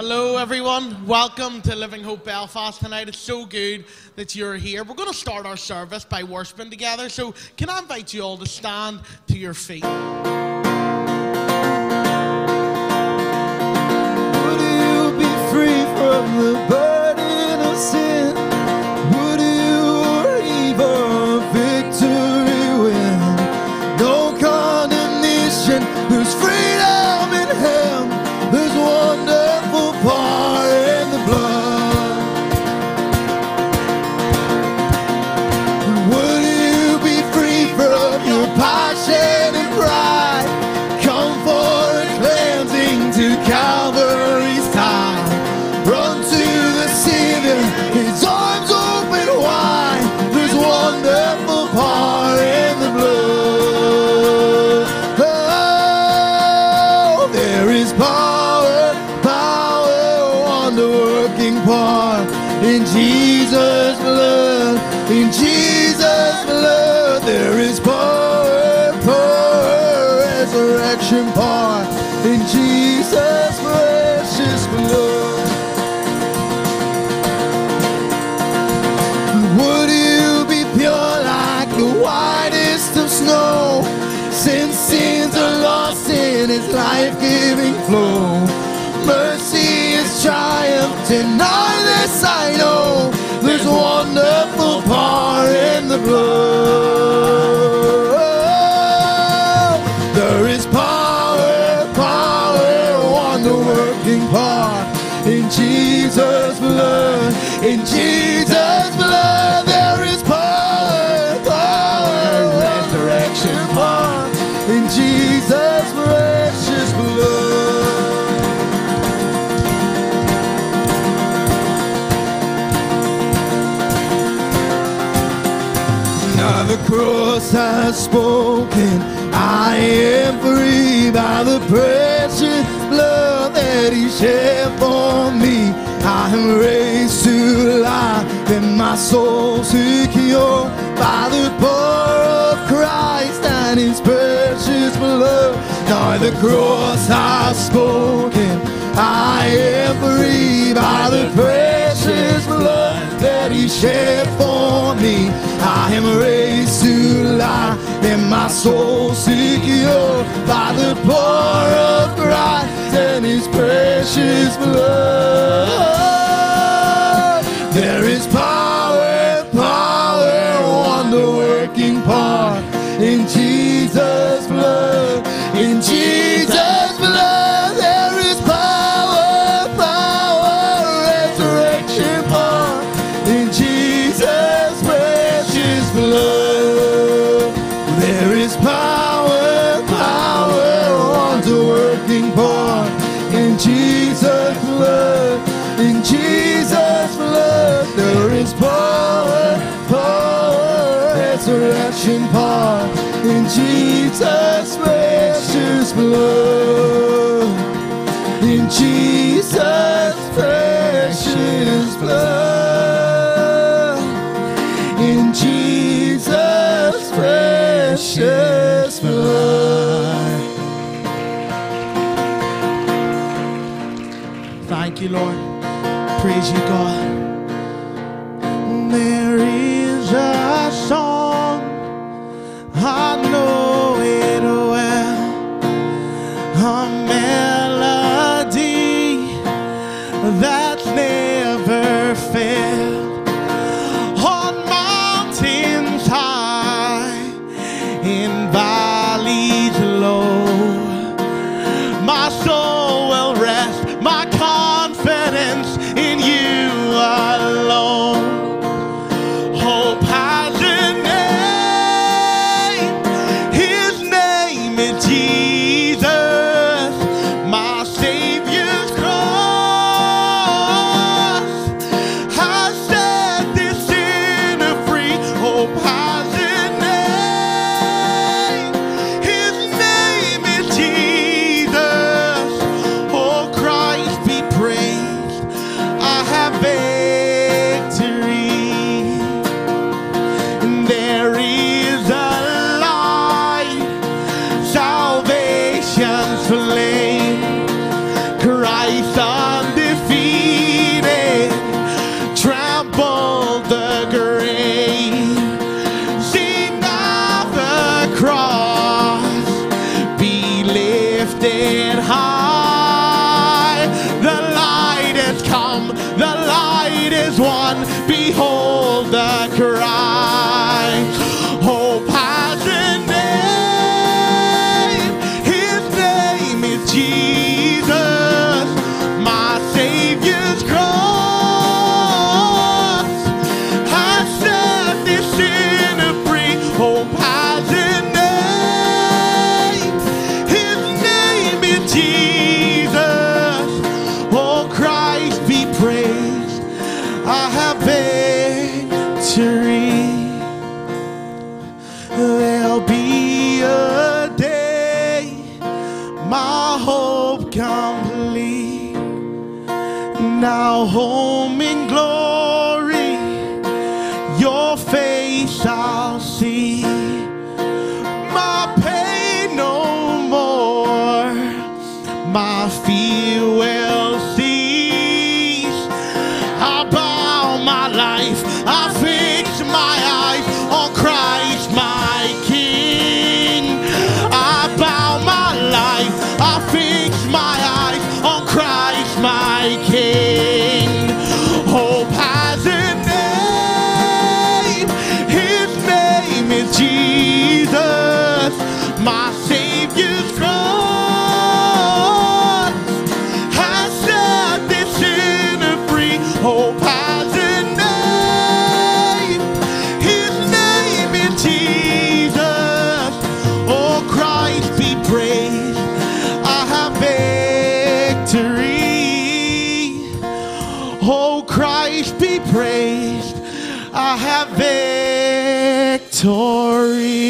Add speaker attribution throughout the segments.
Speaker 1: Hello, everyone. Welcome to Living Hope Belfast tonight. It's so good that you're here. We're going to start our service by worshiping together. So, can I invite you all to stand to your feet?
Speaker 2: Would you be free from the burden? am free by the precious blood that He shed for me. I am raised to life, and my soul secure by the power of Christ and His precious blood. By the cross I've spoken, I am free by the precious he shed for me. I am raised to life, and my soul secure by the power of Christ and his precious blood. blood, in Jesus' precious blood.
Speaker 1: Thank you, Lord. Praise you, God. is one. Behold the cross. victory.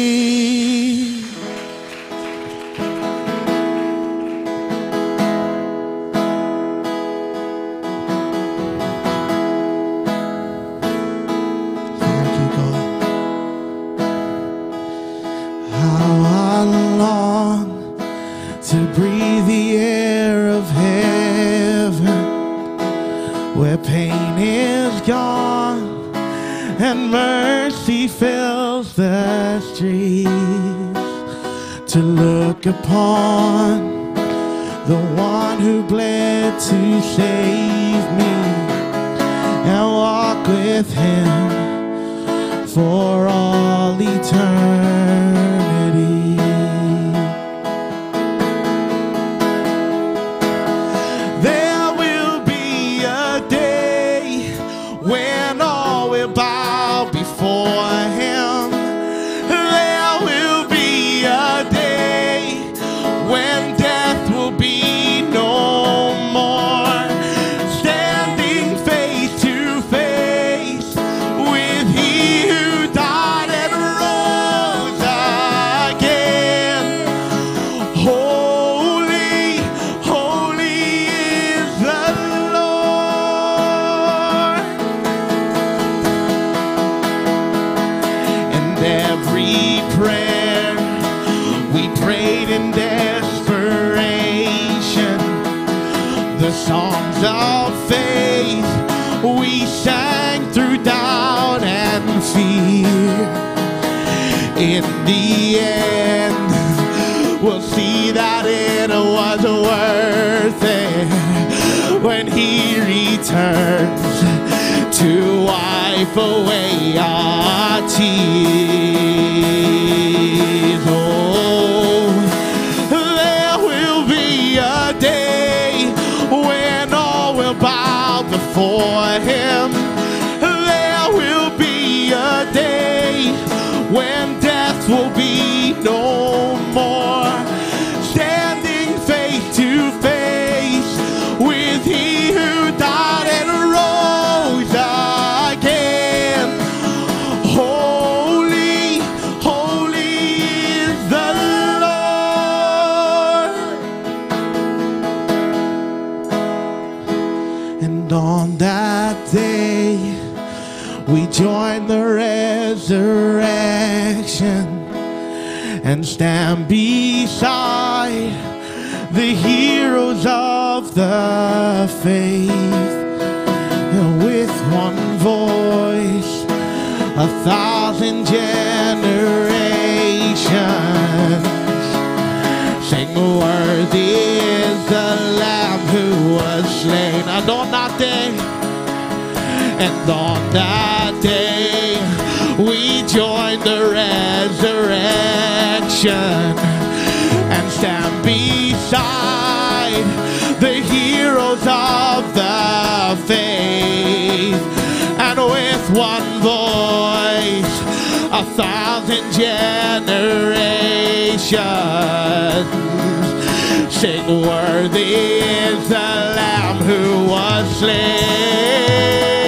Speaker 1: the songs of faith we sang through doubt and fear. In the end, we'll see that it was worth it when He returns to wipe away our tears. for him. There will be a day when death will be join the resurrection and stand beside the heroes of the faith. With one voice, a thousand generations sing, Worthy is the Lamb who was slain. And on that day, and on that join the resurrection and stand beside the heroes of the faith. And with one voice, a thousand generations sing, Worthy is the Lamb who was slain.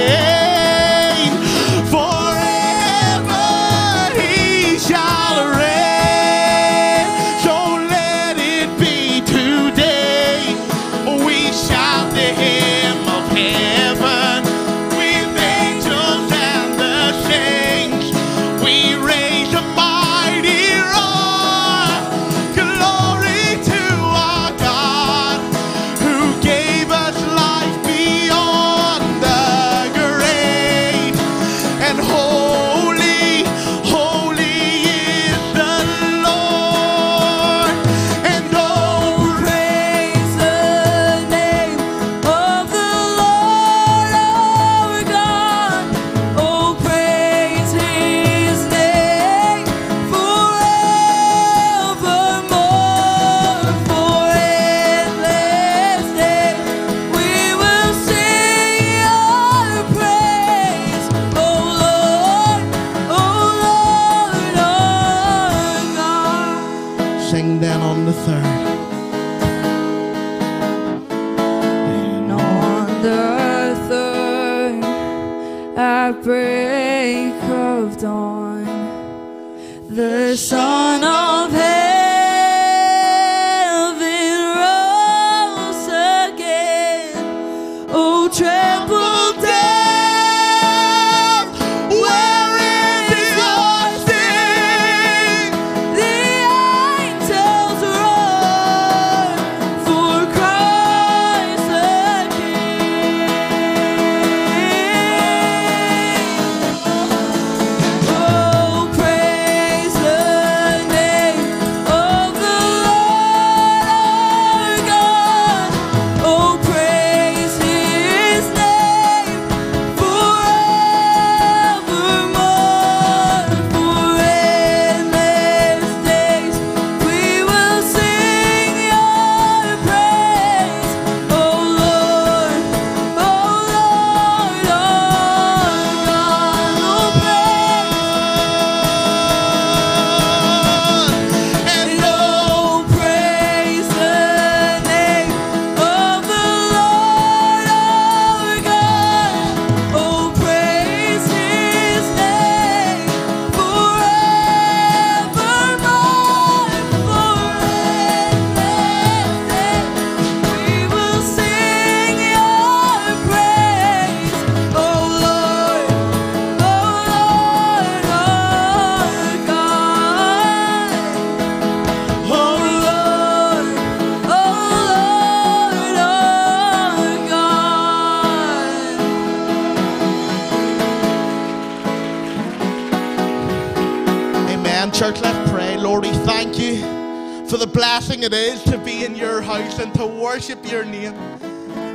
Speaker 1: Worship your name.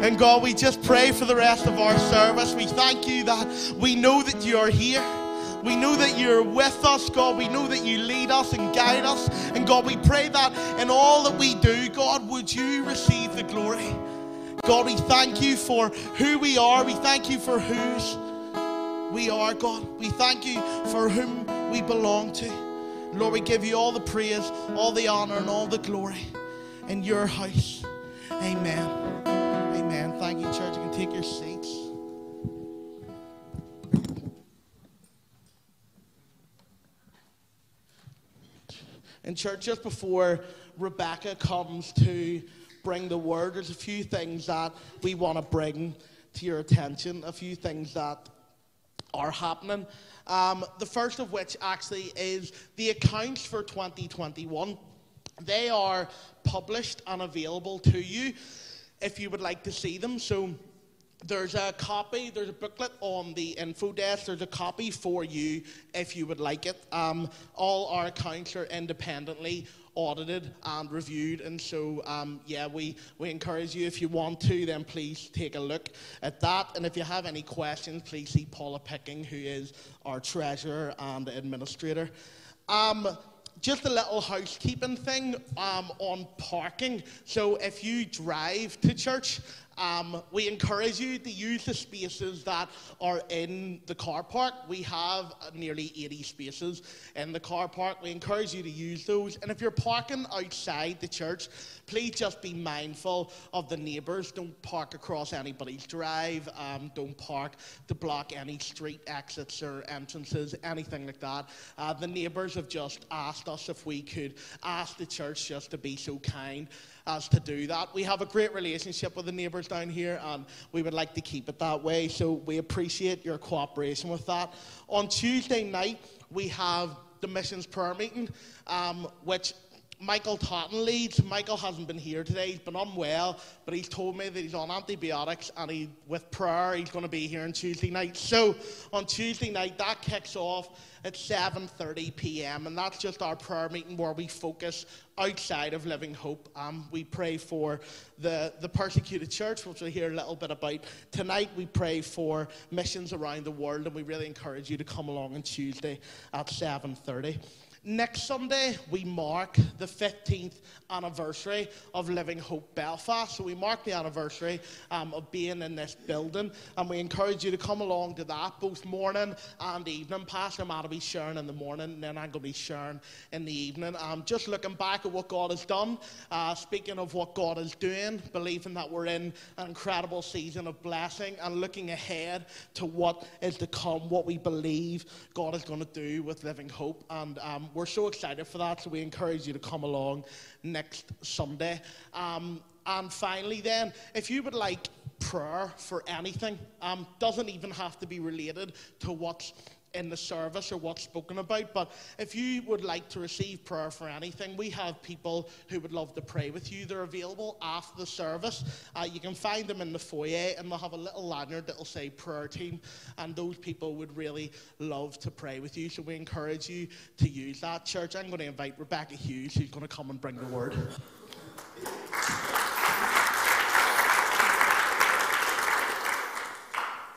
Speaker 1: And God, we just pray for the rest of our service. We thank you that we know that you are here. We know that you're with us, God. We know that you lead us and guide us. And God, we pray that in all that we do, God, would you receive the glory. God, we thank you for who we are. We thank you for whose we are, God. We thank you for whom we belong to. Lord, we give you all the praise, all the honor, and all the glory in your house. Amen. Amen. Thank you, church. You can take your seats. And church, just before Rebecca comes to bring the word, there's a few things that we want to bring to your attention, a few things that are happening. Um, the first of which actually is the accounts for 2021. They are published and available to you if you would like to see them. So there's a copy, there's a booklet on the info desk. There's a copy for you if you would like it. Um, all our accounts are independently audited and reviewed, and so um, yeah, we, we encourage you if you want to, then please take a look at that. And if you have any questions, please see Paula Picking, who is our treasurer and administrator. Um, just a little housekeeping thing um, on parking. So if you drive to church, um, we encourage you to use the spaces that are in the car park. We have nearly 80 spaces in the car park. We encourage you to use those. And if you're parking outside the church, please just be mindful of the neighbours. Don't park across anybody's drive. Um, don't park to block any street exits or entrances, anything like that. Uh, the neighbours have just asked us if we could ask the church just to be so kind as to do that. We have a great relationship with the neighbours down here, and we would like to keep it that way. So we appreciate your cooperation with that. On Tuesday night, we have the missions prayer meeting, um, which Michael Totten leads. Michael hasn't been here today. He's been unwell, but he's told me that he's on antibiotics and he, with prayer, he's going to be here on Tuesday night. So on Tuesday night, that kicks off at 7:30 p.m. and that's just our prayer meeting where we focus outside of Living Hope. Um, we pray for the, the persecuted church, which we'll hear a little bit about tonight. We pray for missions around the world, and we really encourage you to come along on Tuesday at 7:30. Next Sunday, we mark the 15th anniversary of Living Hope Belfast. So we mark the anniversary um, of being in this building, and we encourage you to come along to that both morning and evening. Pastor Matt will be sharing in the morning, and then I'm going to be sharing in the evening. Um, just looking back at what God has done, uh, speaking of what God is doing, believing that we're in an incredible season of blessing, and looking ahead to what is to come, what we believe God is going to do with Living Hope. And um, we're so excited for that, so we encourage you to come along next Sunday. Um, and finally, then, if you would like prayer for anything, um, doesn't even have to be related to what's in the service or what's spoken about, but if you would like to receive prayer for anything, we have people who would love to pray with you. They're available after the service. Uh, you can find them in the foyer, and they'll have a little lanyard that'll say prayer team, and those people would really love to pray with you. So we encourage you to use that. Church, I'm going to invite Rebecca Hughes, who's going to come and bring the word.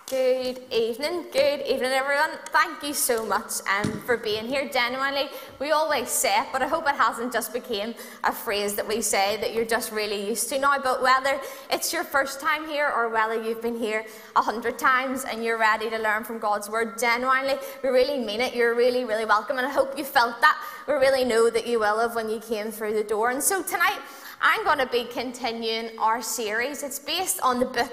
Speaker 3: Good evening, good evening, everyone. Thank you so much um, for being here. Genuinely, we always say it, but I hope it hasn't just became a phrase that we say that you're just really used to now. But whether it's your first time here or whether you've been here a hundred times and you're ready to learn from God's word, genuinely, we really mean it. You're really, really welcome, and I hope you felt that. We really know that you will have when you came through the door. And so tonight, I'm going to be continuing our series. It's based on the book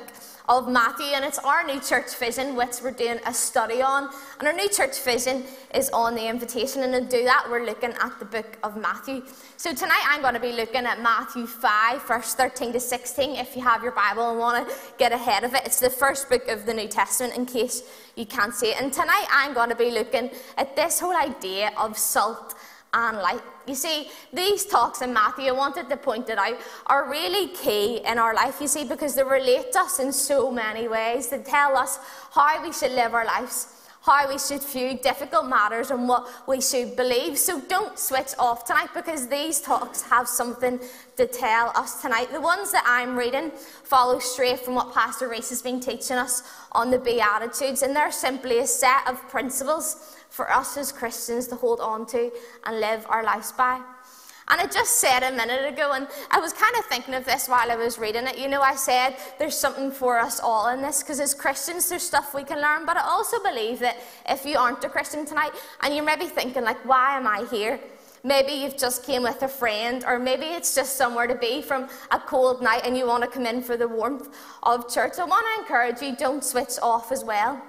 Speaker 3: of Matthew, and it's our new church vision, which we're doing a study on. And our new church vision is on the invitation, and to do that, we're looking at the book of Matthew. So tonight, I'm going to be looking at Matthew 5, verse 13 to 16. If you have your Bible and want to get ahead of it, it's the first book of the New Testament, in case you can't see it. And tonight, I'm going to be looking at this whole idea of salt and light. You see, these talks in Matthew, I wanted to point it out, are really key in our life, you see, because they relate to us in so many ways. They tell us how we should live our lives, how we should view difficult matters, and what we should believe. So don't switch off tonight because these talks have something to tell us tonight. The ones that I'm reading follow straight from what Pastor Reese has been teaching us on the Beatitudes, and they're simply a set of principles for us as Christians to hold on to and live our lives by. And I just said a minute ago, and I was kind of thinking of this while I was reading it. You know, I said there's something for us all in this because as Christians, there's stuff we can learn. But I also believe that if you aren't a Christian tonight and you're maybe thinking, like, why am I here? Maybe you've just came with a friend, or maybe it's just somewhere to be from a cold night and you want to come in for the warmth of church. I want to encourage you, don't switch off as well.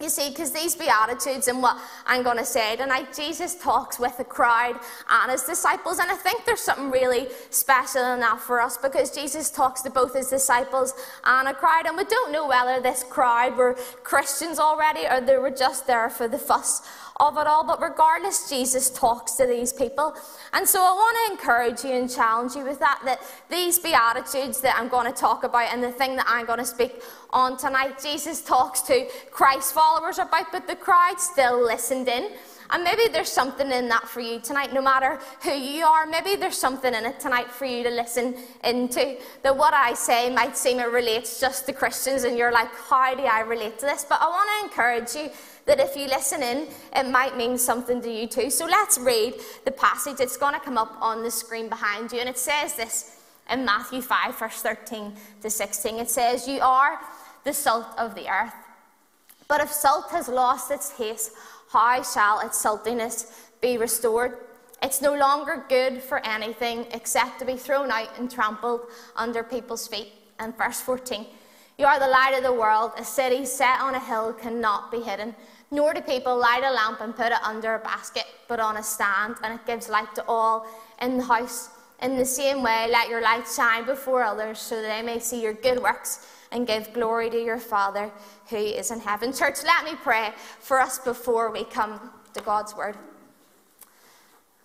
Speaker 3: You see, because these Beatitudes and what I'm going to say tonight, Jesus talks with the crowd and his disciples. And I think there's something really special in that for us because Jesus talks to both his disciples and a crowd. And we don't know whether this crowd were Christians already or they were just there for the fuss of it all. But regardless, Jesus talks to these people. And so I want to encourage you and challenge you with that, that these Beatitudes that I'm going to talk about and the thing that I'm going to speak on tonight, Jesus talks to Christ followers about, but the crowd still listened in. And maybe there's something in that for you tonight, no matter who you are. Maybe there's something in it tonight for you to listen into. That what I say might seem it relates just to Christians, and you're like, how do I relate to this? But I want to encourage you that if you listen in, it might mean something to you too. So let's read the passage. It's going to come up on the screen behind you, and it says this in Matthew 5, verse 13 to 16. It says, You are the salt of the earth. But if salt has lost its taste, how shall its saltiness be restored? It's no longer good for anything except to be thrown out and trampled under people's feet. And verse 14 You are the light of the world. A city set on a hill cannot be hidden. Nor do people light a lamp and put it under a basket, but on a stand, and it gives light to all in the house. In the same way, let your light shine before others so that they may see your good works and give glory to your Father who is in heaven. Church, let me pray for us before we come to God's word.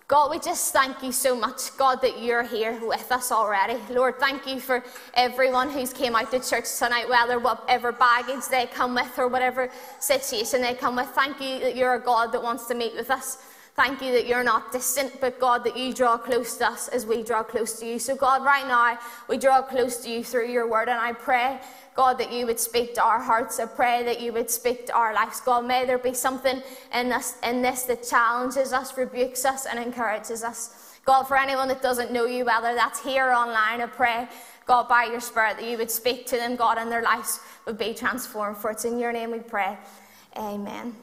Speaker 3: God, we just thank you so much, God, that you're here with us already. Lord, thank you for everyone who's came out to church tonight, whether whatever baggage they come with or whatever situation they come with. Thank you that you're a God that wants to meet with us. Thank you that you're not distant, but God, that you draw close to us as we draw close to you. So, God, right now, we draw close to you through your word, and I pray God, that you would speak to our hearts. I pray that you would speak to our lives. God, may there be something in, us, in this that challenges us, rebukes us, and encourages us. God, for anyone that doesn't know you, whether that's here or online, I pray, God, by your Spirit, that you would speak to them, God, and their lives would be transformed. For it's in your name we pray. Amen.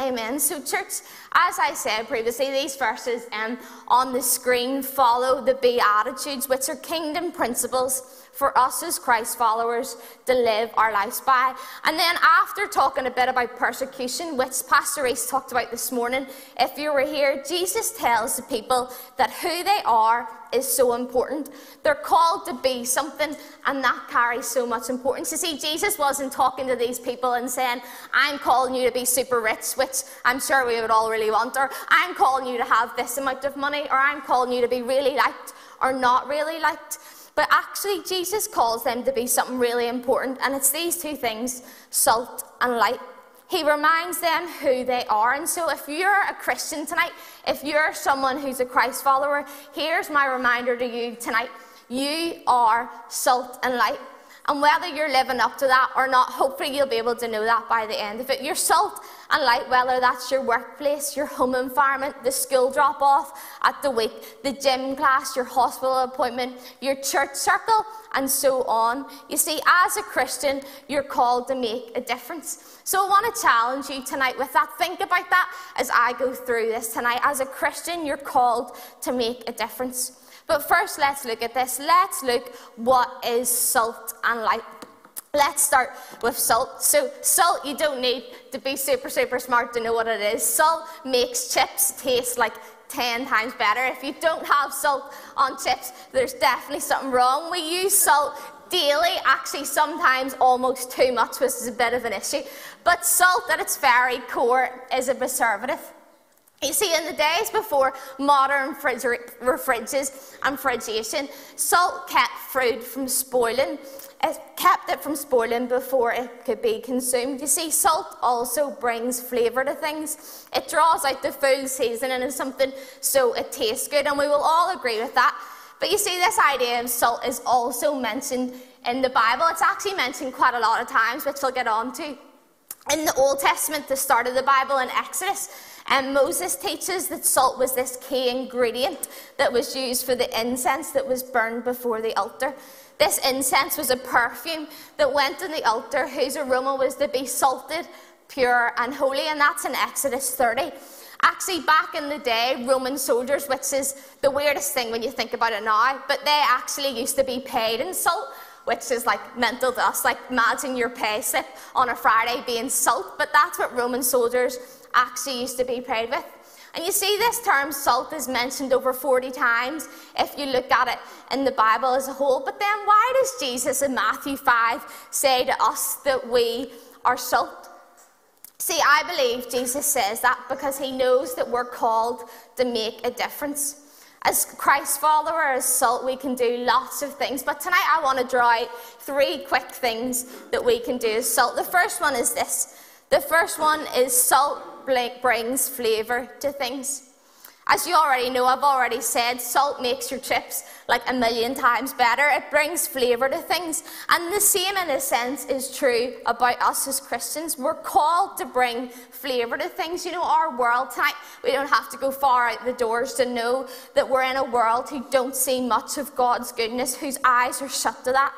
Speaker 3: Amen. So, church, as I said previously, these verses um, on the screen follow the Beatitudes, which are kingdom principles for us as Christ followers to live our lives by. And then, after talking a bit about persecution, which Pastor Reese talked about this morning, if you were here, Jesus tells the people that who they are is so important. They're called to be something, and that carries so much importance. You see, Jesus wasn't talking to these people and saying, I'm calling you to be super rich, which I'm sure we would all really want, or I'm calling you to have this amount of money, or I'm calling you to be really liked or not really liked. But actually, Jesus calls them to be something really important, and it's these two things salt and light. He reminds them who they are. And so, if you're a Christian tonight, if you're someone who's a Christ follower, here's my reminder to you tonight you are salt and light. And whether you're living up to that or not, hopefully you'll be able to know that by the end of it. You're salt and light, whether that's your workplace, your home environment, the school drop off at the week, the gym class, your hospital appointment, your church circle, and so on. You see, as a Christian, you're called to make a difference. So I want to challenge you tonight with that. Think about that as I go through this tonight. As a Christian, you're called to make a difference. But first, let's look at this. Let's look what is salt and light. Let's start with salt. So, salt, you don't need to be super, super smart to know what it is. Salt makes chips taste like 10 times better. If you don't have salt on chips, there's definitely something wrong. We use salt daily, actually, sometimes almost too much, which is a bit of an issue. But salt, at its very core, is a preservative. You see, in the days before modern refrigerators and refrigeration, salt kept food from spoiling. It kept it from spoiling before it could be consumed. You see, salt also brings flavour to things. It draws out the full seasoning of something so it tastes good, and we will all agree with that. But you see, this idea of salt is also mentioned in the Bible. It's actually mentioned quite a lot of times, which we'll get on to. In the Old Testament, the start of the Bible in Exodus, and Moses teaches that salt was this key ingredient that was used for the incense that was burned before the altar. This incense was a perfume that went on the altar whose aroma was to be salted, pure, and holy, and that's in Exodus 30. Actually, back in the day, Roman soldiers, which is the weirdest thing when you think about it now, but they actually used to be paid in salt, which is like mental to us. Like, imagine your pay slip on a Friday being salt, but that's what Roman soldiers actually used to be paid with. And you see, this term salt is mentioned over 40 times if you look at it in the Bible as a whole. But then, why does Jesus in Matthew 5 say to us that we are salt? See, I believe Jesus says that because he knows that we're called to make a difference. As Christ follower, as salt, we can do lots of things. But tonight I want to draw out three quick things that we can do as salt. The first one is this. The first one is salt brings flavour to things. As you already know, I've already said, salt makes your chips like a million times better. It brings flavour to things. And the same, in a sense, is true about us as Christians. We're called to bring flavour to things. You know, our world tonight, we don't have to go far out the doors to know that we're in a world who don't see much of God's goodness, whose eyes are shut to that.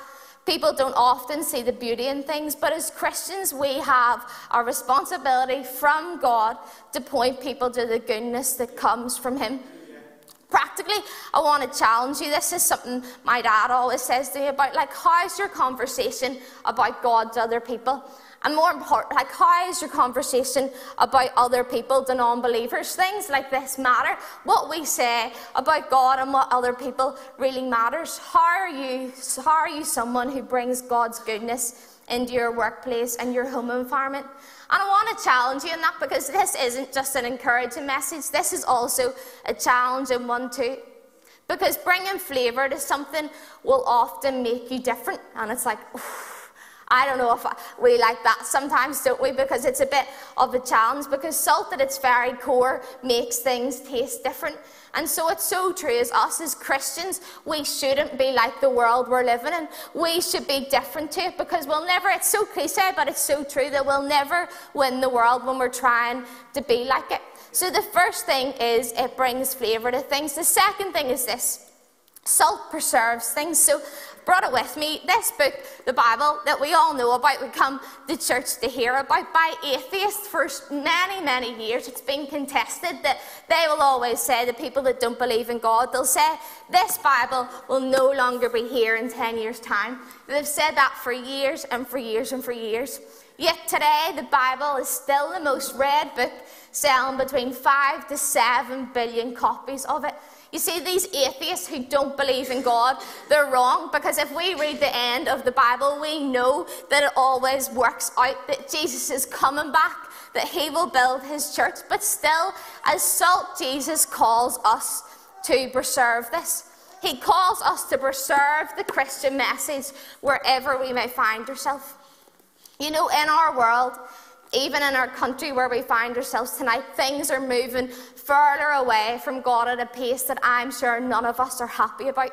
Speaker 3: People don't often see the beauty in things, but as Christians, we have a responsibility from God to point people to the goodness that comes from Him. Practically, I want to challenge you. This is something my dad always says to me about like, how's your conversation about God to other people? And more important, like, how is your conversation about other people, the non believers? Things like this matter. What we say about God and what other people really matters. How are you, how are you someone who brings God's goodness into your workplace and your home environment? And I want to challenge you in that because this isn't just an encouraging message, this is also a challenging one, too. Because bringing flavour to something will often make you different. And it's like, "Oof, I don't know if we like that sometimes, don't we? Because it's a bit of a challenge. Because salt at its very core makes things taste different. And so it's so true as us as Christians, we shouldn't be like the world we're living in. We should be different to it because we'll never, it's so cliche, but it's so true that we'll never win the world when we're trying to be like it. So the first thing is it brings flavour to things. The second thing is this salt preserves things. So brought it with me. This book, the Bible, that we all know about, we come to church to hear about by atheists for many, many years. It's been contested that they will always say, the people that don't believe in God, they'll say, this Bible will no longer be here in 10 years' time. They've said that for years and for years and for years. Yet today, the Bible is still the most read book, selling between 5 to 7 billion copies of it. You see, these atheists who don't believe in God, they're wrong because if we read the end of the Bible, we know that it always works out that Jesus is coming back, that he will build his church. But still, as salt, Jesus calls us to preserve this. He calls us to preserve the Christian message wherever we may find ourselves. You know, in our world, even in our country where we find ourselves tonight, things are moving further away from God at a pace that I'm sure none of us are happy about.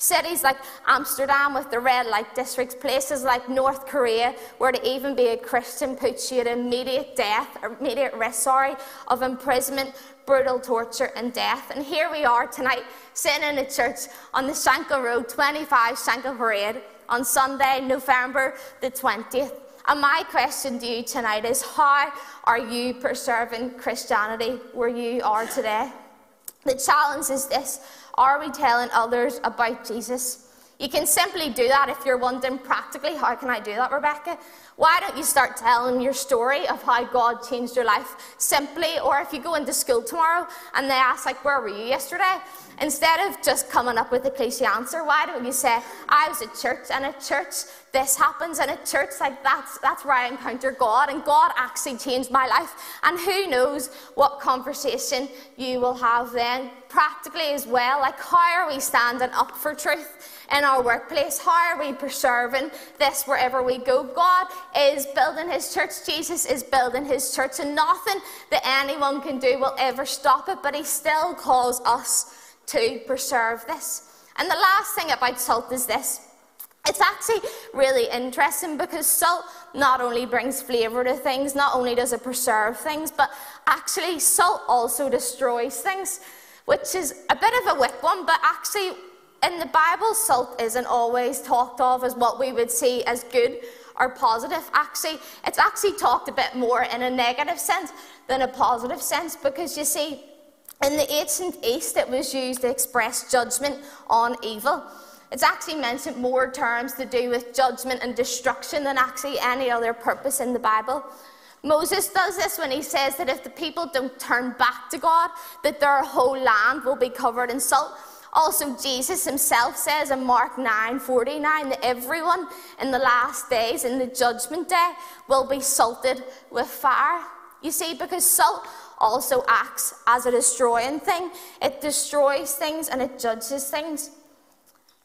Speaker 3: Cities like Amsterdam with the red light districts, places like North Korea, where to even be a Christian puts you at immediate death, or immediate risk, sorry, of imprisonment, brutal torture, and death. And here we are tonight, sitting in a church on the Shankill Road, 25 Shankill Parade, on Sunday, November the 20th. And my question to you tonight is how are you preserving Christianity where you are today? The challenge is this Are we telling others about Jesus? You can simply do that if you're wondering practically, how can I do that, Rebecca? Why don't you start telling your story of how God changed your life simply? Or if you go into school tomorrow and they ask, like, where were you yesterday? Instead of just coming up with a cliche answer, why don't you say, I was at church and at church this happens in a church like that's that's where I encounter God and God actually changed my life. And who knows what conversation you will have then. Practically as well like how are we standing up for truth in our workplace? How are we preserving this wherever we go? God is building his church. Jesus is building his church and nothing that anyone can do will ever stop it but he still calls us to preserve this. And the last thing about salt is this it's actually really interesting because salt not only brings flavour to things, not only does it preserve things, but actually salt also destroys things, which is a bit of a wick one, but actually in the Bible, salt isn't always talked of as what we would see as good or positive. Actually, it's actually talked a bit more in a negative sense than a positive sense because you see, in the ancient East, it was used to express judgment on evil. It's actually mentioned more terms to do with judgment and destruction than actually any other purpose in the Bible. Moses does this when he says that if the people don't turn back to God, that their whole land will be covered in salt. Also, Jesus himself says in Mark 9 49 that everyone in the last days, in the judgment day, will be salted with fire. You see, because salt also acts as a destroying thing, it destroys things and it judges things.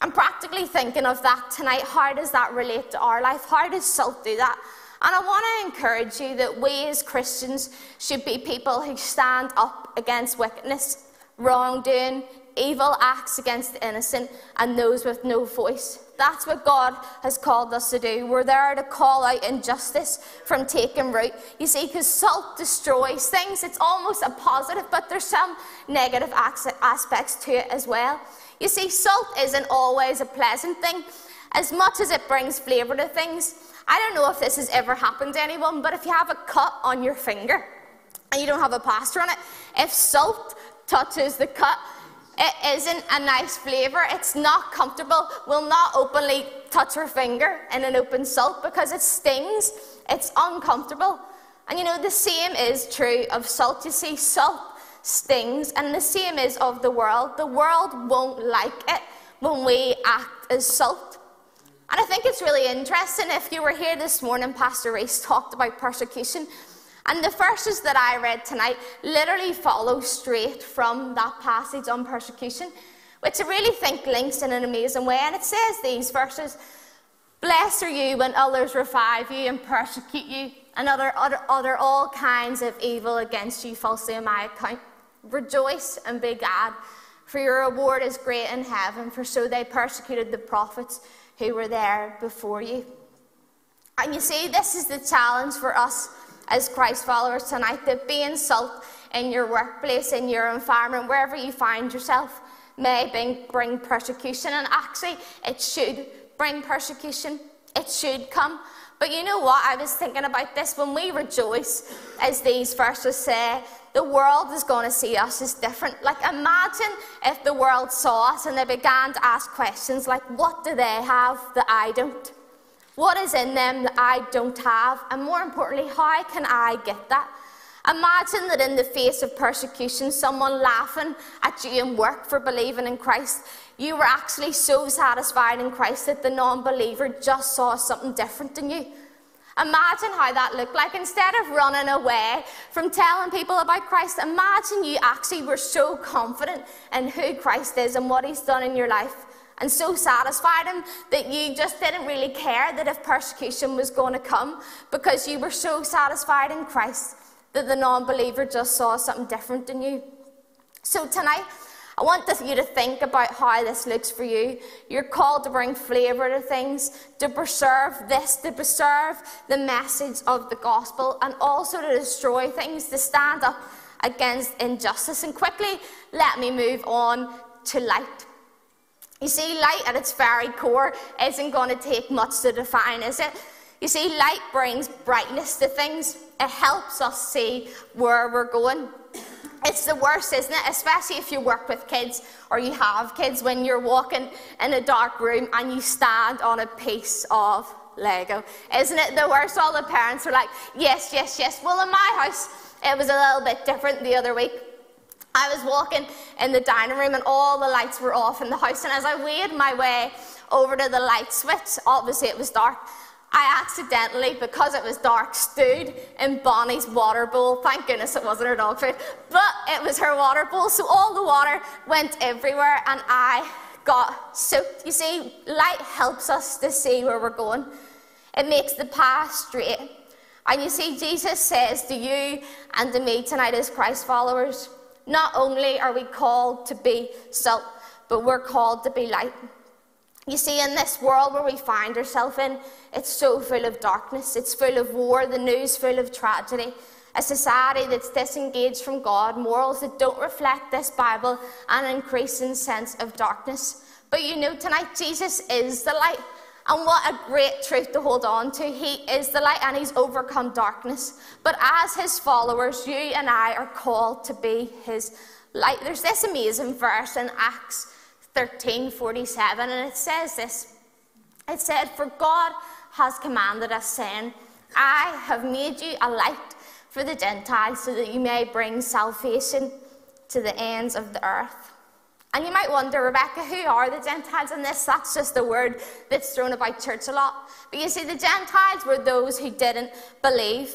Speaker 3: I'm practically thinking of that tonight. How does that relate to our life? How does salt do that? And I want to encourage you that we as Christians should be people who stand up against wickedness, wrongdoing, evil acts against the innocent, and those with no voice. That's what God has called us to do. We're there to call out injustice from taking root. You see, because salt destroys things, it's almost a positive, but there's some negative aspects to it as well. You see, salt isn't always a pleasant thing. As much as it brings flavour to things, I don't know if this has ever happened to anyone, but if you have a cut on your finger and you don't have a plaster on it, if salt touches the cut, it isn't a nice flavour. It's not comfortable. We'll not openly touch our finger in an open salt because it stings. It's uncomfortable. And you know, the same is true of salt. You see, salt stings, and the same is of the world. The world won't like it when we act as salt. And I think it's really interesting. If you were here this morning, Pastor Reese talked about persecution. And the verses that I read tonight literally follow straight from that passage on persecution, which I really think links in an amazing way. And it says these verses Blessed are you when others revile you and persecute you and utter, utter, utter all kinds of evil against you falsely on my account. Rejoice and be glad, for your reward is great in heaven, for so they persecuted the prophets who were there before you. And you see, this is the challenge for us as Christ followers tonight that being salt in your workplace, in your environment, wherever you find yourself, may bring, bring persecution. And actually, it should bring persecution. It should come. But you know what? I was thinking about this. When we rejoice, as these verses say, the world is going to see us as different. Like, imagine if the world saw us and they began to ask questions like, What do they have that I don't? What is in them that I don't have? And more importantly, how can I get that? Imagine that in the face of persecution, someone laughing at you in work for believing in Christ, you were actually so satisfied in Christ that the non believer just saw something different in you. Imagine how that looked like. Instead of running away from telling people about Christ, imagine you actually were so confident in who Christ is and what He's done in your life and so satisfied him that you just didn't really care that if persecution was going to come because you were so satisfied in Christ that the non believer just saw something different in you. So tonight, I want you to think about how this looks for you. You're called to bring flavour to things, to preserve this, to preserve the message of the gospel, and also to destroy things, to stand up against injustice. And quickly, let me move on to light. You see, light at its very core isn't going to take much to define, is it? You see, light brings brightness to things. It helps us see where we're going. It's the worst, isn't it? Especially if you work with kids or you have kids when you're walking in a dark room and you stand on a piece of Lego. Isn't it the worst? All the parents are like, yes, yes, yes. Well, in my house, it was a little bit different the other week. I was walking in the dining room and all the lights were off in the house. And as I wade my way over to the light switch, obviously it was dark, I accidentally, because it was dark, stood in Bonnie's water bowl. Thank goodness it wasn't her dog food, but it was her water bowl. So all the water went everywhere and I got soaked. You see, light helps us to see where we're going, it makes the path straight. And you see, Jesus says to you and to me tonight as Christ followers, not only are we called to be salt, but we're called to be light. You see, in this world where we find ourselves in, it's so full of darkness, it's full of war, the news full of tragedy, a society that's disengaged from God, morals that don't reflect this Bible, and an increasing sense of darkness. But you know, tonight Jesus is the light. And what a great truth to hold on to. He is the light and he's overcome darkness. But as his followers, you and I are called to be his light. There's this amazing verse in Acts 13 47, and it says this It said, For God has commanded us, saying, I have made you a light for the Gentiles so that you may bring salvation to the ends of the earth. And you might wonder, Rebecca, who are the Gentiles in this? That's just a word that's thrown about church a lot. But you see, the Gentiles were those who didn't believe.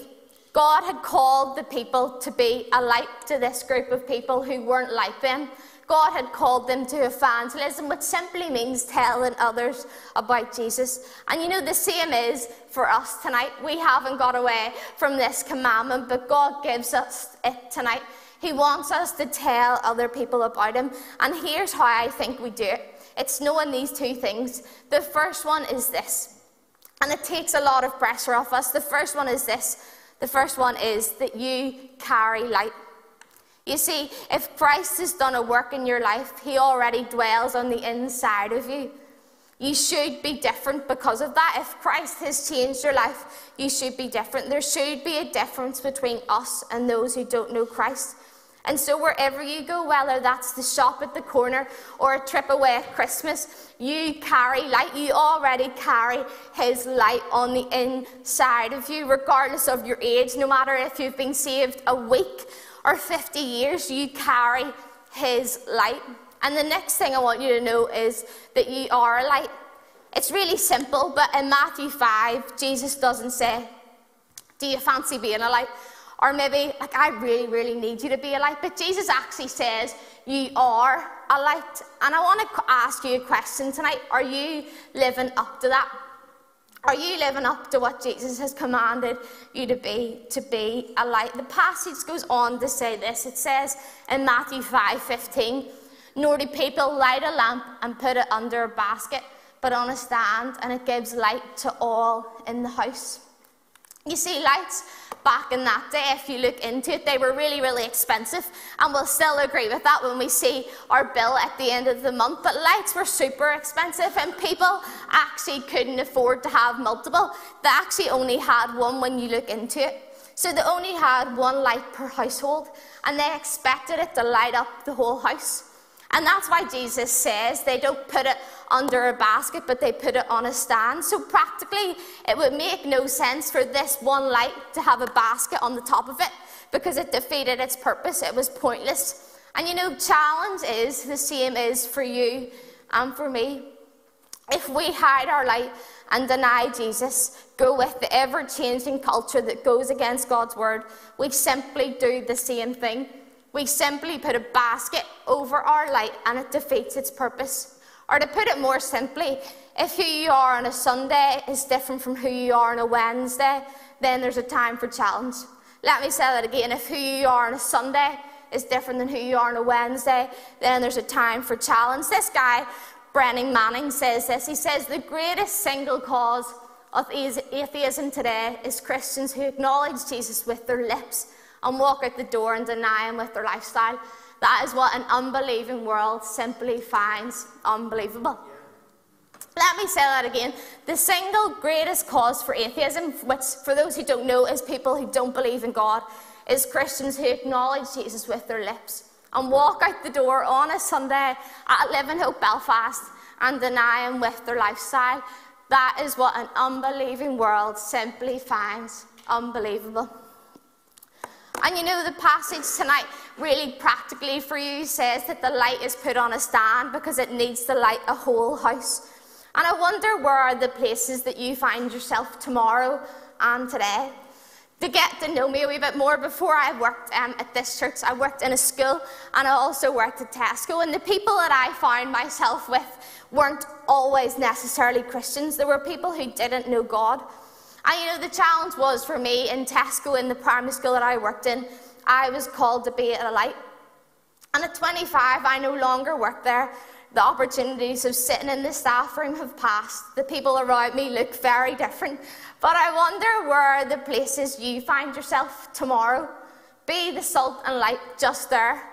Speaker 3: God had called the people to be a light to this group of people who weren't like them. God had called them to evangelism, which simply means telling others about Jesus. And you know, the same is for us tonight. We haven't got away from this commandment, but God gives us it tonight. He wants us to tell other people about Him. And here's how I think we do it it's knowing these two things. The first one is this, and it takes a lot of pressure off us. The first one is this the first one is that you carry light. You see, if Christ has done a work in your life, He already dwells on the inside of you. You should be different because of that. If Christ has changed your life, you should be different. There should be a difference between us and those who don't know Christ. And so, wherever you go, whether that's the shop at the corner or a trip away at Christmas, you carry light. You already carry His light on the inside of you, regardless of your age. No matter if you've been saved a week or 50 years, you carry His light. And the next thing I want you to know is that you are a light. It's really simple, but in Matthew 5, Jesus doesn't say, Do you fancy being a light? Or maybe, like, I really, really need you to be a light. But Jesus actually says, You are a light. And I want to ask you a question tonight. Are you living up to that? Are you living up to what Jesus has commanded you to be, to be a light? The passage goes on to say this. It says in Matthew 5 15, Nor do people light a lamp and put it under a basket, but on a stand, and it gives light to all in the house. You see, lights back in that day, if you look into it, they were really, really expensive. And we'll still agree with that when we see our bill at the end of the month. But lights were super expensive, and people actually couldn't afford to have multiple. They actually only had one when you look into it. So they only had one light per household, and they expected it to light up the whole house. And that's why Jesus says they don't put it under a basket, but they put it on a stand. So practically, it would make no sense for this one light to have a basket on the top of it because it defeated its purpose. It was pointless. And you know, challenge is the same is for you and for me. If we hide our light and deny Jesus, go with the ever changing culture that goes against God's word, we simply do the same thing. We simply put a basket over our light and it defeats its purpose. Or to put it more simply, if who you are on a Sunday is different from who you are on a Wednesday, then there's a time for challenge. Let me say that again. If who you are on a Sunday is different than who you are on a Wednesday, then there's a time for challenge. This guy, Brennan Manning, says this. He says the greatest single cause of atheism today is Christians who acknowledge Jesus with their lips and walk out the door and deny Him with their lifestyle. That is what an unbelieving world simply finds unbelievable. Let me say that again. The single greatest cause for atheism, which for those who don't know is people who don't believe in God, is Christians who acknowledge Jesus with their lips and walk out the door on a Sunday at Living Hope Belfast and deny Him with their lifestyle. That is what an unbelieving world simply finds unbelievable. And you know, the passage tonight, really practically for you, says that the light is put on a stand because it needs to light a whole house. And I wonder where are the places that you find yourself tomorrow and today? To get to know me a wee bit more, before I worked um, at this church, I worked in a school and I also worked at Tesco. And the people that I found myself with weren't always necessarily Christians. There were people who didn't know God. And you know, the challenge was for me in Tesco, in the primary school that I worked in, I was called to be a light. And at 25, I no longer work there. The opportunities of sitting in the staff room have passed. The people around me look very different. But I wonder where the places you find yourself tomorrow? Be the salt and light just there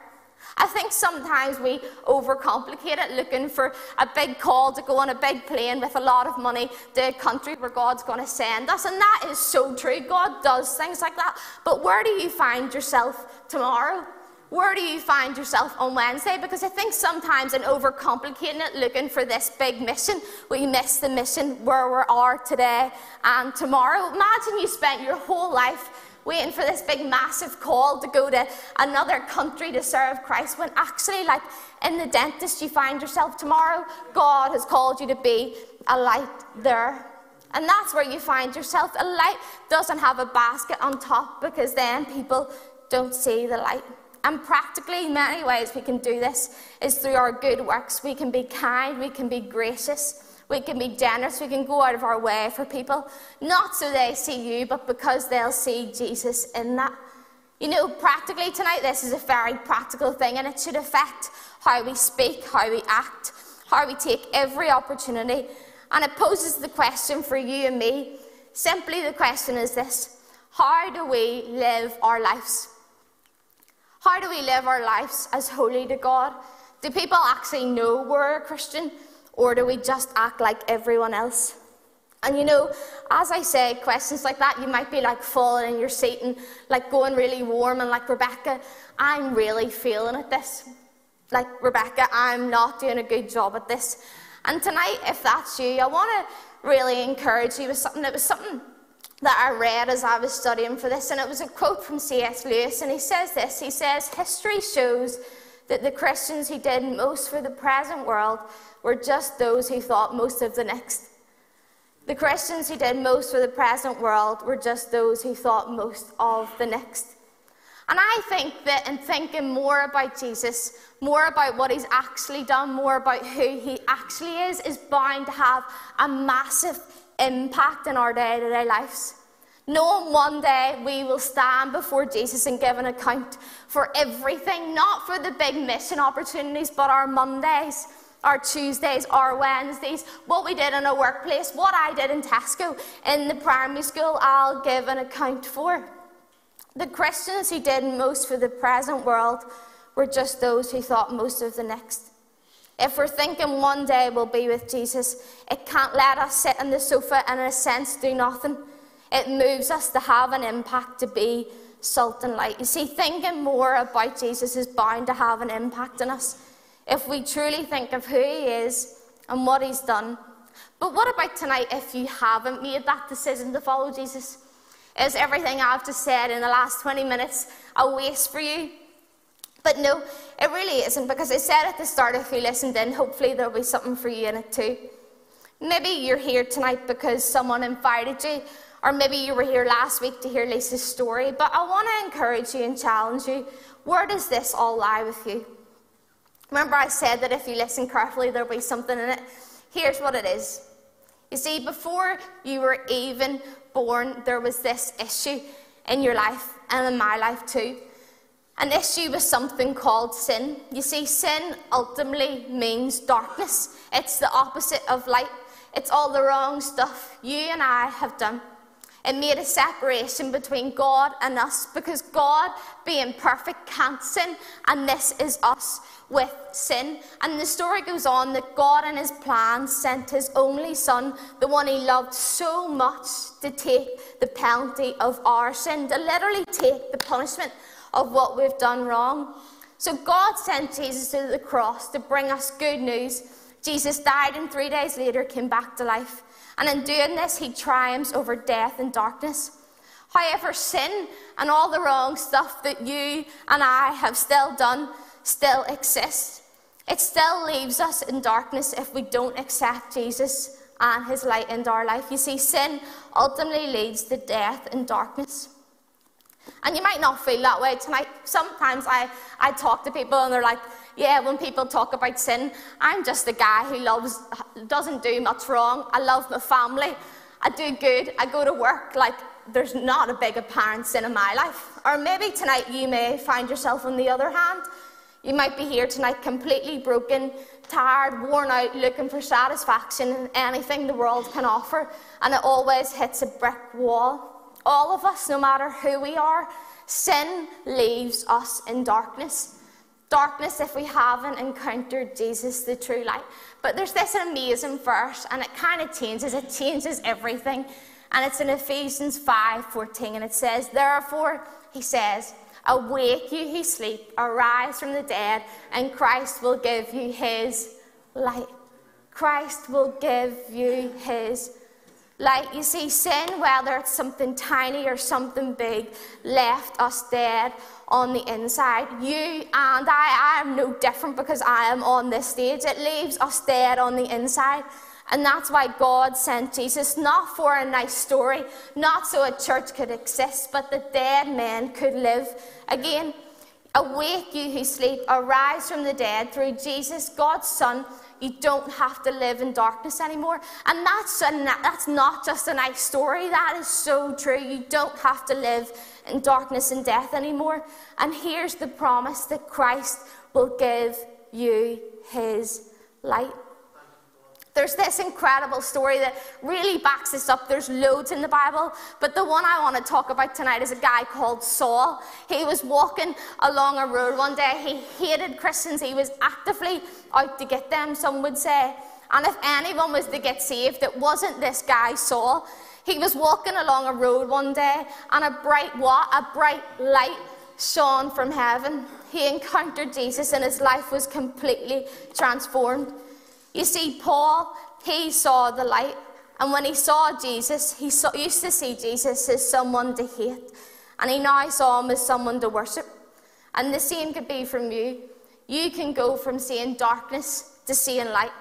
Speaker 3: I think sometimes we overcomplicate it, looking for a big call to go on a big plane with a lot of money to a country where God's going to send us. And that is so true. God does things like that. But where do you find yourself tomorrow? Where do you find yourself on Wednesday? Because I think sometimes in overcomplicating it, looking for this big mission, we miss the mission where we are today and tomorrow. Imagine you spent your whole life waiting for this big massive call to go to another country to serve Christ when actually, like in the dentist, you find yourself tomorrow, God has called you to be a light there. And that's where you find yourself. A light doesn't have a basket on top because then people don't see the light. And practically, many ways we can do this is through our good works. We can be kind, we can be gracious, we can be generous, we can go out of our way for people, not so they see you, but because they'll see Jesus in that. You know, practically tonight, this is a very practical thing, and it should affect how we speak, how we act, how we take every opportunity. And it poses the question for you and me. Simply, the question is this How do we live our lives? How do we live our lives as holy to God? Do people actually know we're a Christian? Or do we just act like everyone else? And you know, as I say questions like that, you might be like falling in your seat and like going really warm and like, Rebecca, I'm really feeling at this. Like, Rebecca, I'm not doing a good job at this. And tonight, if that's you, I want to really encourage you with something. It was something that I read as I was studying for this, and it was a quote from C.S. Lewis, and he says this He says, History shows that the Christians who did most for the present world were just those who thought most of the next. The Christians who did most for the present world were just those who thought most of the next. And I think that in thinking more about Jesus, more about what he's actually done, more about who he actually is, is bound to have a massive impact in our day to day lives. Knowing one day we will stand before Jesus and give an account for everything, not for the big mission opportunities, but our Mondays, our Tuesdays, our Wednesdays, what we did in a workplace, what I did in Tesco, in the primary school, I'll give an account for. The Christians who did most for the present world were just those who thought most of the next. If we're thinking one day we'll be with Jesus, it can't let us sit on the sofa and, in a sense, do nothing. It moves us to have an impact, to be salt and light. You see, thinking more about Jesus is bound to have an impact on us if we truly think of who He is and what He's done. But what about tonight if you haven't made that decision to follow Jesus? Is everything I've just said in the last 20 minutes a waste for you? But no, it really isn't because I said at the start, if you listened in, hopefully there'll be something for you in it too. Maybe you're here tonight because someone invited you, or maybe you were here last week to hear Lisa's story. But I want to encourage you and challenge you where does this all lie with you? Remember, I said that if you listen carefully, there'll be something in it. Here's what it is. You see, before you were even born, there was this issue in your life and in my life too. An issue with something called sin. You see, sin ultimately means darkness, it's the opposite of light. It's all the wrong stuff you and I have done. It made a separation between God and us because God, being perfect, can't sin, and this is us with sin. And the story goes on that God, in His plan, sent His only Son, the one He loved so much, to take the penalty of our sin, to literally take the punishment of what we've done wrong. So God sent Jesus to the cross to bring us good news. Jesus died and three days later came back to life. And in doing this, he triumphs over death and darkness. However, sin and all the wrong stuff that you and I have still done still exists. It still leaves us in darkness if we don't accept Jesus and his light into our life. You see, sin ultimately leads to death and darkness. And you might not feel that way tonight. Sometimes I, I talk to people and they're like, yeah, when people talk about sin, I'm just a guy who loves, doesn't do much wrong. I love my family. I do good. I go to work. Like, there's not a big apparent sin in my life. Or maybe tonight you may find yourself on the other hand. You might be here tonight completely broken, tired, worn out, looking for satisfaction in anything the world can offer, and it always hits a brick wall all of us, no matter who we are, sin leaves us in darkness. Darkness if we haven't encountered Jesus, the true light. But there's this amazing verse, and it kind of changes, it changes everything. And it's in Ephesians 5 14, and it says, Therefore, he says, Awake you who sleep, arise from the dead, and Christ will give you his light. Christ will give you his Light, you see, sin, whether it's something tiny or something big, left us dead on the inside. You and I, I am no different because I am on this stage. It leaves us dead on the inside. And that's why God sent Jesus, not for a nice story, not so a church could exist, but that dead men could live again. Awake, you who sleep, arise from the dead through Jesus, God's Son. You don't have to live in darkness anymore. And that's, a, that's not just a nice story, that is so true. You don't have to live in darkness and death anymore. And here's the promise that Christ will give you his light. There's this incredible story that really backs this up. There's loads in the Bible, but the one I want to talk about tonight is a guy called Saul. He was walking along a road one day. He hated Christians. He was actively out to get them, some would say. And if anyone was to get saved, it wasn't this guy Saul. He was walking along a road one day, and a bright what? A bright light shone from heaven. He encountered Jesus, and his life was completely transformed. You see, Paul, he saw the light, and when he saw Jesus, he saw, used to see Jesus as someone to hate, and he now saw him as someone to worship. And the same could be from you. You can go from seeing darkness to seeing light.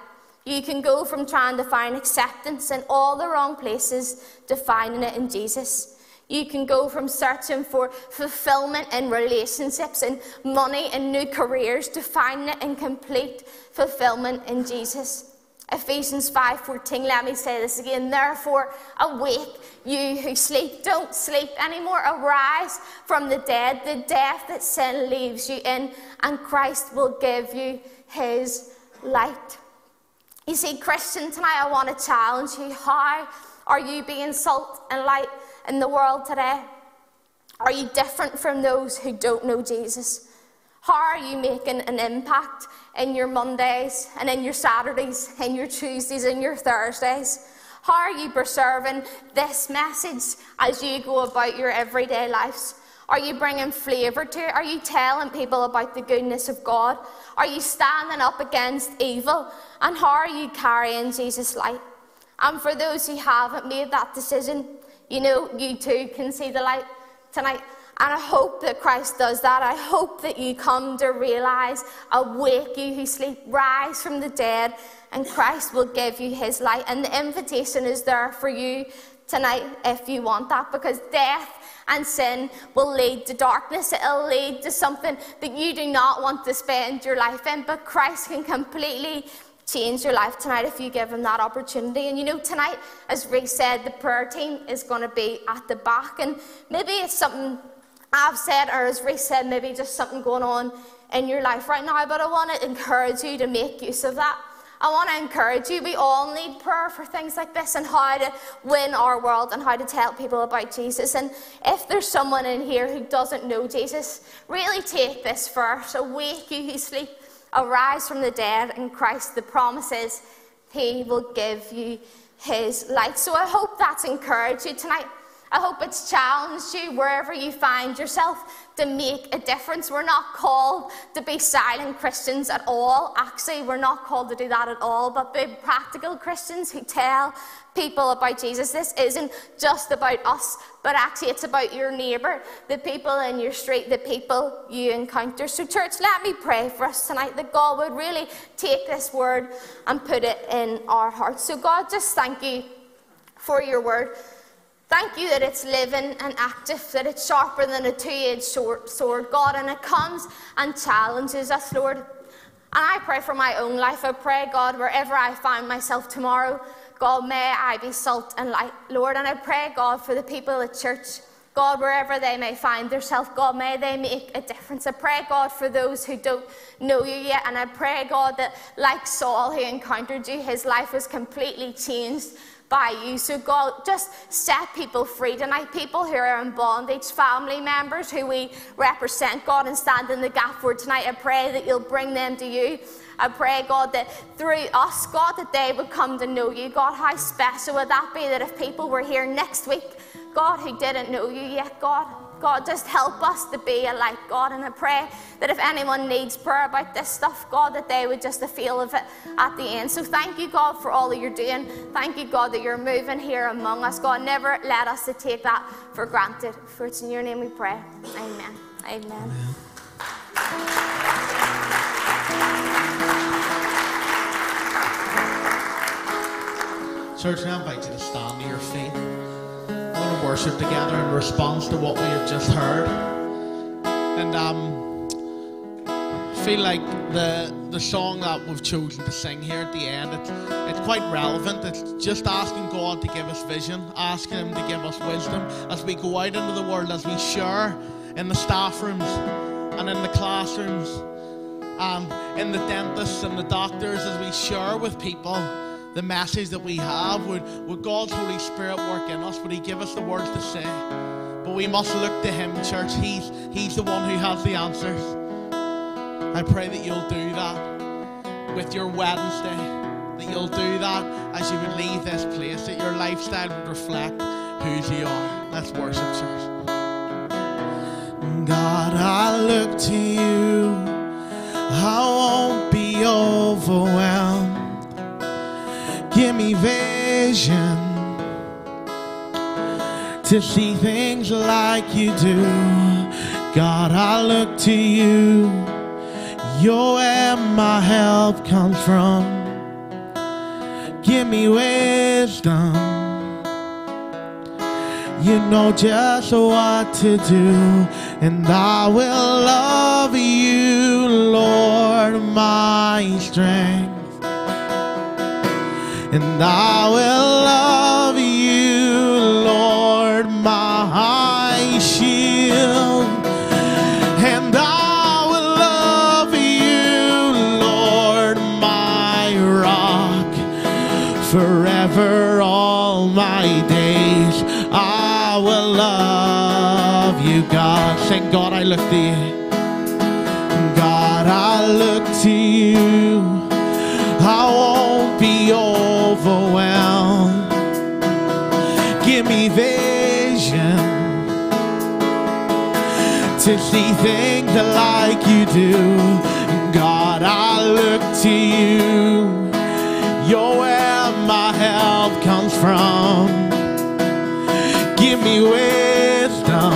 Speaker 3: You can go from trying to find acceptance in all the wrong places to finding it in Jesus. You can go from searching for fulfillment in relationships and money and new careers to finding it in complete fulfillment in Jesus. Ephesians 5:14 let me say this again. Therefore awake you who sleep. Don't sleep anymore. Arise from the dead. The death that sin leaves you in and Christ will give you his light. You see Christian tonight I want to challenge you. How are you being salt and light in the world today? Are you different from those who don't know Jesus? How are you making an impact in your Mondays and in your Saturdays, and your Tuesdays and your Thursdays? How are you preserving this message as you go about your everyday lives? Are you bringing flavour to it? Are you telling people about the goodness of God? Are you standing up against evil? And how are you carrying Jesus' light? And for those who haven't made that decision, you know, you too can see the light tonight. And I hope that Christ does that. I hope that you come to realize, awake you who sleep, rise from the dead, and Christ will give you his light. And the invitation is there for you tonight if you want that, because death and sin will lead to darkness. It'll lead to something that you do not want to spend your life in, but Christ can completely change your life tonight if you give him that opportunity. And you know, tonight, as Ray said, the prayer team is going to be at the back. And maybe it's something I've said, or as Ray said, maybe just something going on in your life right now. But I want to encourage you to make use of that. I want to encourage you. We all need prayer for things like this and how to win our world and how to tell people about Jesus. And if there's someone in here who doesn't know Jesus, really take this first. Awake you who sleep arise from the dead in Christ, the promise is He will give you His light. So I hope that's encouraged you tonight. I hope it's challenged you wherever you find yourself to make a difference. We're not called to be silent Christians at all. Actually, we're not called to do that at all, but be practical Christians who tell people about Jesus. This isn't just about us, but actually it's about your neighbour, the people in your street, the people you encounter. So, church, let me pray for us tonight that God would really take this word and put it in our hearts. So, God, just thank you for your word. Thank you that it's living and active, that it's sharper than a two edged sword, God, and it comes and challenges us, Lord. And I pray for my own life. I pray, God, wherever I find myself tomorrow, God, may I be salt and light, Lord. And I pray, God, for the people at church. God, wherever they may find themselves, God, may they make a difference. I pray, God, for those who don't know you yet. And I pray, God, that like Saul, who encountered you, his life was completely changed by you. So, God, just set people free tonight. People who are in bondage, family members who we represent, God, and stand in the gap for tonight. I pray that you'll bring them to you. I pray, God, that through us, God, that they would come to know you. God, how special would that be that if people were here next week, God, who didn't know you yet, God, God, just help us to be a light, God. And I pray that if anyone needs prayer about this stuff, God, that they would just feel of it at the end. So thank you, God, for all that you're doing. Thank you, God, that you're moving here among us. God, never let us to take that for granted. For it's in your name we pray. Amen. Amen.
Speaker 1: Church, I invite you to stand to your feet. Worship together in response to what we have just heard. And um, feel like the the song that we've chosen to sing here at the end, it's, it's quite relevant. It's just asking God to give us vision, asking Him to give us wisdom as we go out into the world, as we share in the staff rooms and in the classrooms, and in the dentists and the doctors, as we share with people the message that we have. Would, would God's Holy Spirit work in us? Would He give us the words to say? But we must look to Him, church. He's, he's the one who has the answers. I pray that you'll do that with your Wednesday, that you'll do that as you would leave this place, that your lifestyle would reflect who you are. Let's worship, church. God, I look to you. I won't be overwhelmed. Give me vision to see things like you do. God, I look to you. You're where my help comes from. Give me wisdom. You know just what to do, and I will love you, Lord, my strength. And I will love you, Lord, my shield. And I will love you, Lord, my rock. Forever, all my days, I will love you, God. Sing, God, I look to see things like you do. God, I look to you. You're where my help comes from. Give me wisdom.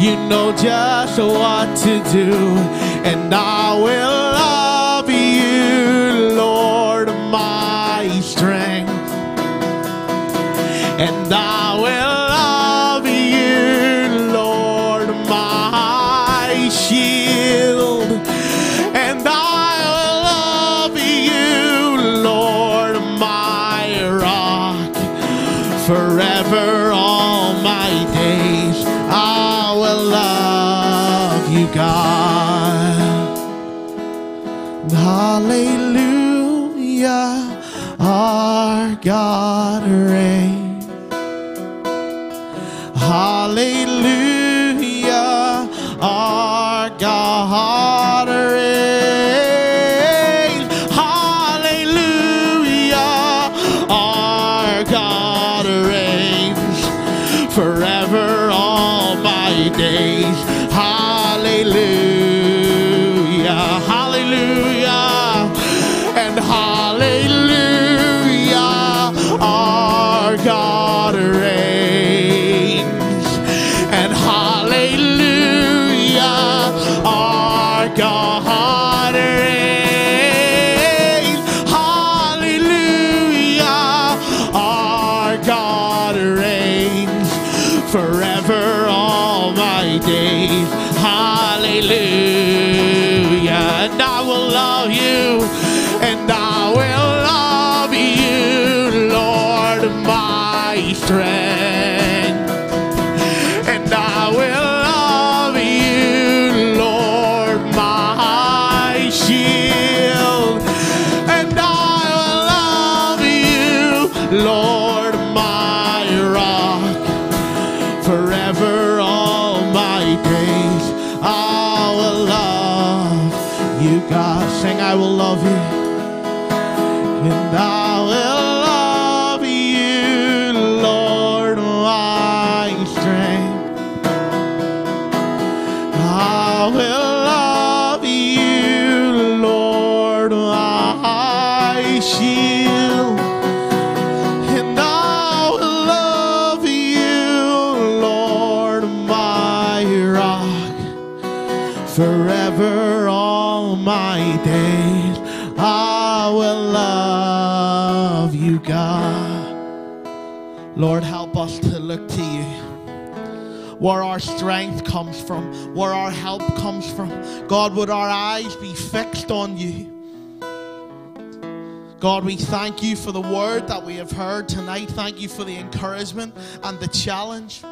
Speaker 1: You know just what to do, and I will Hallelujah, our God reigns. Hallelujah, Lord, help us to look to you where our strength comes from, where our help comes from. God, would our eyes be fixed on you? God, we thank you for the word that we have heard tonight. Thank you for the encouragement and the challenge.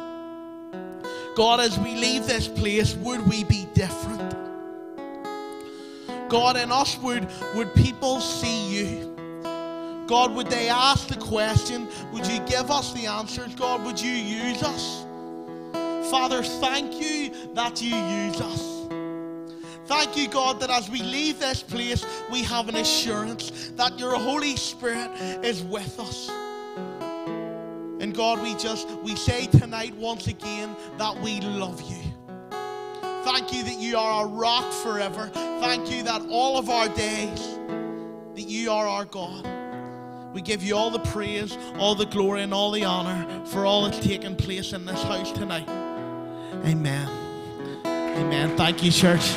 Speaker 1: God, as we leave this place, would we be different? God, in us, would, would people see you? God, would they ask the question? Would you give us the answers? God, would you use us? Father, thank you that you use us. Thank you, God, that as we leave this place, we have an assurance that your Holy Spirit is with us. And God, we just, we say tonight once again that we love you. Thank you that you are our rock forever. Thank you that all of our days, that you are our God. We give you all the praise, all the glory, and all the honor for all that's taken place in this house tonight. Amen. Amen. Thank you, church.